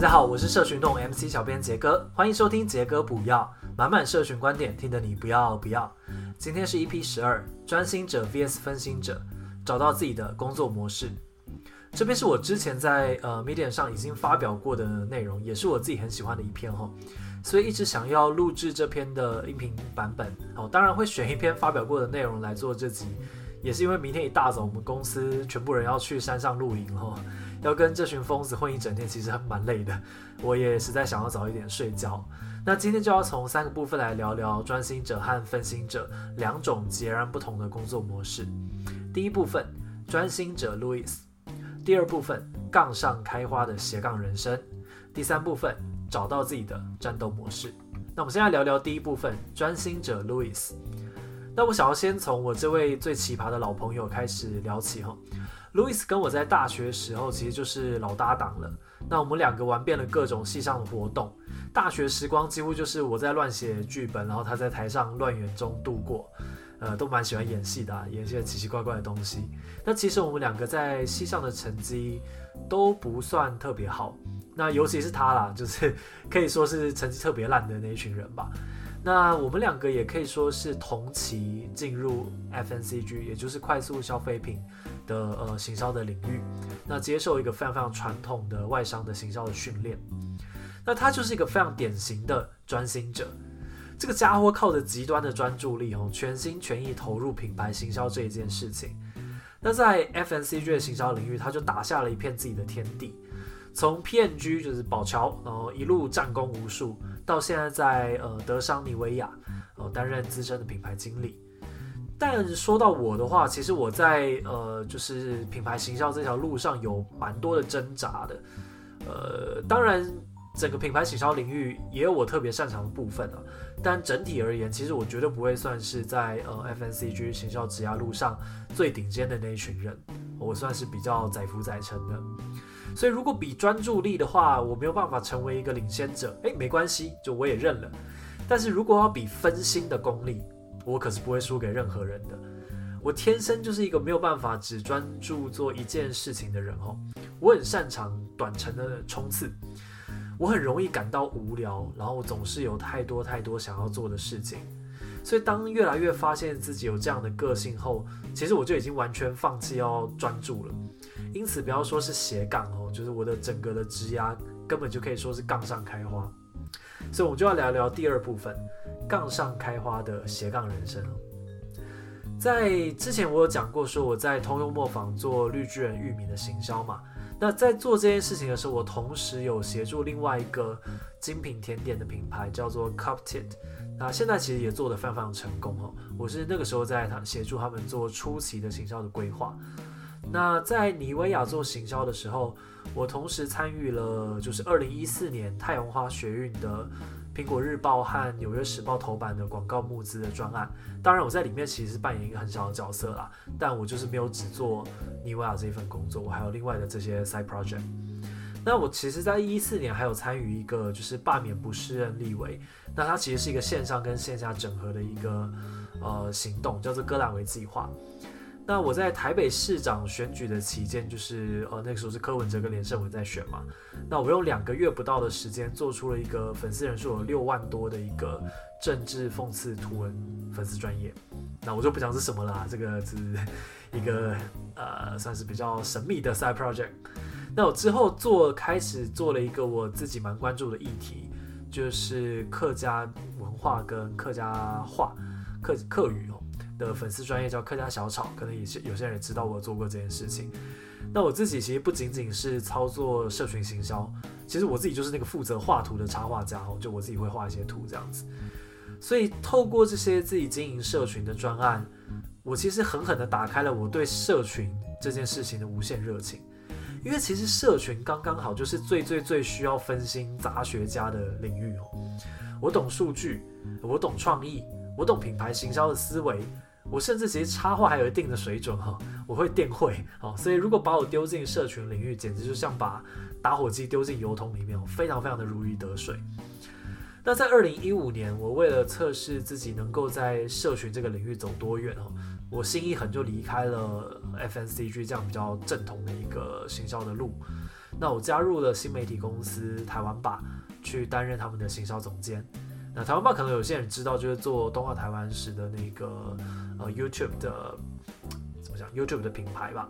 大家好，我是社群动 MC 小编杰哥，欢迎收听杰哥补药，满满社群观点，听得你不要不要。今天是 EP 十二，专心者 VS 分心者，找到自己的工作模式。这边是我之前在呃 Medium 上已经发表过的内容，也是我自己很喜欢的一篇哈，所以一直想要录制这篇的音频版本。哦，当然会选一篇发表过的内容来做这集，也是因为明天一大早我们公司全部人要去山上露营哈。要跟这群疯子混一整天，其实还蛮累的。我也实在想要早一点睡觉。那今天就要从三个部分来聊聊专心者和分心者两种截然不同的工作模式。第一部分，专心者 Louis；第二部分，杠上开花的斜杠人生；第三部分，找到自己的战斗模式。那我们现在聊聊第一部分，专心者 Louis。那我想要先从我这位最奇葩的老朋友开始聊起哈。路易斯跟我在大学时候其实就是老搭档了。那我们两个玩遍了各种戏上的活动，大学时光几乎就是我在乱写剧本，然后他在台上乱演中度过。呃，都蛮喜欢演戏的啊，演一些奇奇怪怪的东西。那其实我们两个在戏上的成绩都不算特别好。那尤其是他啦，就是可以说是成绩特别烂的那一群人吧。那我们两个也可以说是同期进入 F N C G，也就是快速消费品的呃行销的领域，那接受一个非常非常传统的外商的行销的训练。那他就是一个非常典型的专心者，这个家伙靠着极端的专注力哦，全心全意投入品牌行销这一件事情。那在 F N C G 的行销领域，他就打下了一片自己的天地。从 PNG 就是宝侨，然后一路战功无数，到现在在呃德商妮维雅，呃担任资深的品牌经理。但说到我的话，其实我在呃就是品牌行销这条路上有蛮多的挣扎的。呃，当然整个品牌行销领域也有我特别擅长的部分啊。但整体而言，其实我绝对不会算是在呃 FNCG 行销职涯路上最顶尖的那一群人，我算是比较载浮载沉的。所以，如果比专注力的话，我没有办法成为一个领先者，诶，没关系，就我也认了。但是如果要比分心的功力，我可是不会输给任何人的。我天生就是一个没有办法只专注做一件事情的人哦。我很擅长短程的冲刺，我很容易感到无聊，然后我总是有太多太多想要做的事情。所以，当越来越发现自己有这样的个性后，其实我就已经完全放弃要专注了。因此，不要说是斜杠哦，就是我的整个的职涯根本就可以说是杠上开花。所以，我们就要聊聊第二部分，杠上开花的斜杠人生。在之前我有讲过，说我在通用磨坊做绿巨人玉米的行销嘛。那在做这件事情的时候，我同时有协助另外一个精品甜点的品牌，叫做 Cuptit。那现在其实也做得非常非常成功哦。我是那个时候在他协助他们做初期的行销的规划。那在妮维雅做行销的时候，我同时参与了就是二零一四年太阳花学运的苹果日报和纽约时报头版的广告募资的专案。当然，我在里面其实是扮演一个很小的角色啦，但我就是没有只做妮维雅这一份工作，我还有另外的这些 side project。那我其实，在一四年还有参与一个就是罢免不适任立委，那它其实是一个线上跟线下整合的一个呃行动，叫做割阑为计划。那我在台北市长选举的期间，就是呃那个时候是柯文哲跟连胜文在选嘛。那我用两个月不到的时间，做出了一个粉丝人数有六万多的一个政治讽刺图文粉丝专业。那我就不讲是什么啦，这个是一个呃算是比较神秘的 side project。那我之后做开始做了一个我自己蛮关注的议题，就是客家文化跟客家话客客语哦。的粉丝专业叫客家小炒，可能也是有些人知道我做过这件事情。那我自己其实不仅仅是操作社群行销，其实我自己就是那个负责画图的插画家哦，就我自己会画一些图这样子。所以透过这些自己经营社群的专案，我其实狠狠地打开了我对社群这件事情的无限热情。因为其实社群刚刚好就是最最最需要分心杂学家的领域哦。我懂数据，我懂创意，我懂品牌行销的思维。我甚至其实插画还有一定的水准哈，我会电绘哦，所以如果把我丢进社群领域，简直就像把打火机丢进油桶里面，非常非常的如鱼得水。那在二零一五年，我为了测试自己能够在社群这个领域走多远哦，我心一狠就离开了 FMCG 这样比较正统的一个行销的路，那我加入了新媒体公司台湾吧，去担任他们的行销总监。那台湾吧可能有些人知道，就是做动画台湾时的那个呃 YouTube 的怎么讲 YouTube 的品牌吧。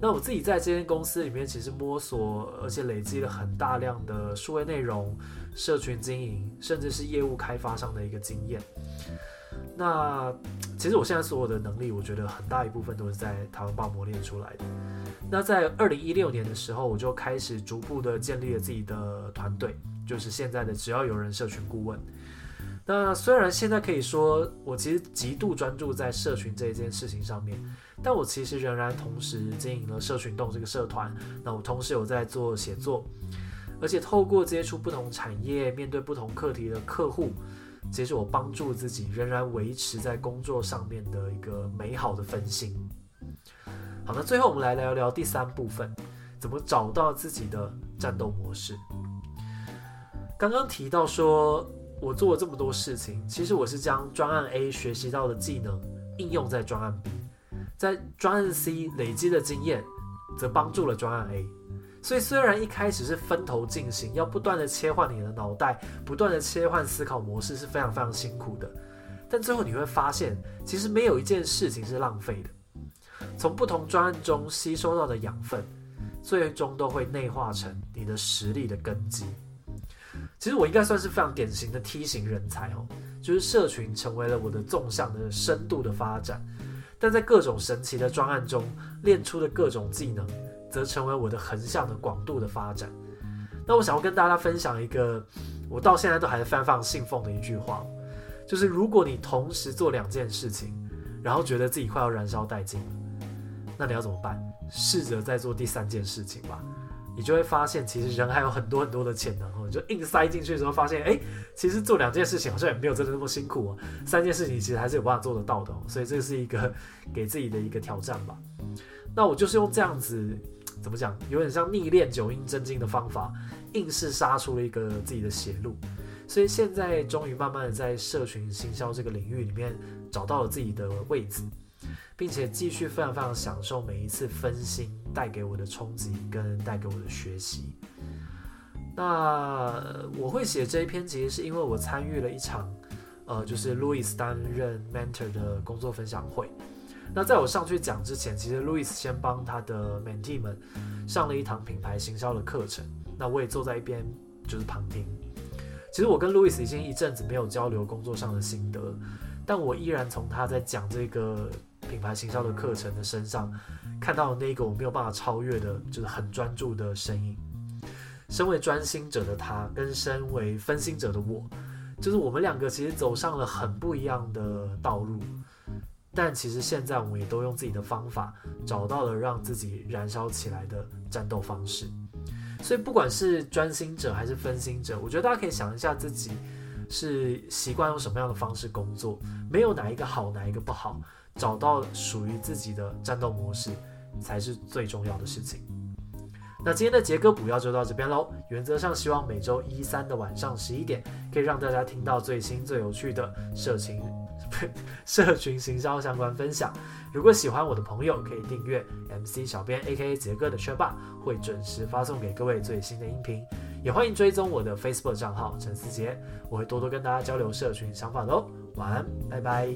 那我自己在这间公司里面，其实摸索而且累积了很大量的数位内容、社群经营，甚至是业务开发上的一个经验。那其实我现在所有的能力，我觉得很大一部分都是在台湾吧磨练出来的。那在二零一六年的时候，我就开始逐步的建立了自己的团队，就是现在的只要有人社群顾问。那虽然现在可以说我其实极度专注在社群这一件事情上面，但我其实仍然同时经营了社群动这个社团。那我同时有在做写作，而且透过接触不同产业、面对不同课题的客户。其实我帮助自己仍然维持在工作上面的一个美好的分心。好，那最后我们来聊聊第三部分，怎么找到自己的战斗模式。刚刚提到说我做了这么多事情，其实我是将专案 A 学习到的技能应用在专案 B，在专案 C 累积的经验则帮助了专案 A。所以虽然一开始是分头进行，要不断的切换你的脑袋，不断的切换思考模式是非常非常辛苦的，但最后你会发现，其实没有一件事情是浪费的。从不同专案中吸收到的养分，最终都会内化成你的实力的根基。其实我应该算是非常典型的梯形人才哦，就是社群成为了我的纵向的深度的发展，但在各种神奇的专案中练出的各种技能。则成为我的横向的广度的发展。那我想要跟大家分享一个我到现在都还是非常信奉的一句话，就是如果你同时做两件事情，然后觉得自己快要燃烧殆尽了，那你要怎么办？试着再做第三件事情吧，你就会发现其实人还有很多很多的潜能哦。你就硬塞进去的时候，发现哎，其实做两件事情好像也没有真的那么辛苦哦。三件事情其实还是有办法做得到的哦。所以这是一个给自己的一个挑战吧。那我就是用这样子。怎么讲？有点像逆练九阴真经的方法，硬是杀出了一个自己的血路。所以现在终于慢慢的在社群行销这个领域里面找到了自己的位置，并且继续非常非常享受每一次分心带给我的冲击跟带给我的学习。那我会写这一篇，其实是因为我参与了一场，呃，就是 Louis 担任 mentor 的工作分享会。那在我上去讲之前，其实 Louis 先帮他的 Mentee 们上了一堂品牌行销的课程。那我也坐在一边就是旁听。其实我跟 Louis 已经一阵子没有交流工作上的心得，但我依然从他在讲这个品牌行销的课程的身上，看到那个我没有办法超越的，就是很专注的身影。身为专心者的他，跟身为分心者的我，就是我们两个其实走上了很不一样的道路。但其实现在我们也都用自己的方法找到了让自己燃烧起来的战斗方式，所以不管是专心者还是分心者，我觉得大家可以想一下自己是习惯用什么样的方式工作，没有哪一个好，哪一个不好，找到属于自己的战斗模式才是最重要的事情。那今天的杰哥补药就到这边喽，原则上希望每周一三的晚上十一点可以让大家听到最新最有趣的社群。社群行销相关分享，如果喜欢我的朋友，可以订阅 MC 小编 AKA 杰哥的圈霸，会准时发送给各位最新的音频。也欢迎追踪我的 Facebook 账号陈思杰，我会多多跟大家交流社群想法喽。晚安，拜拜。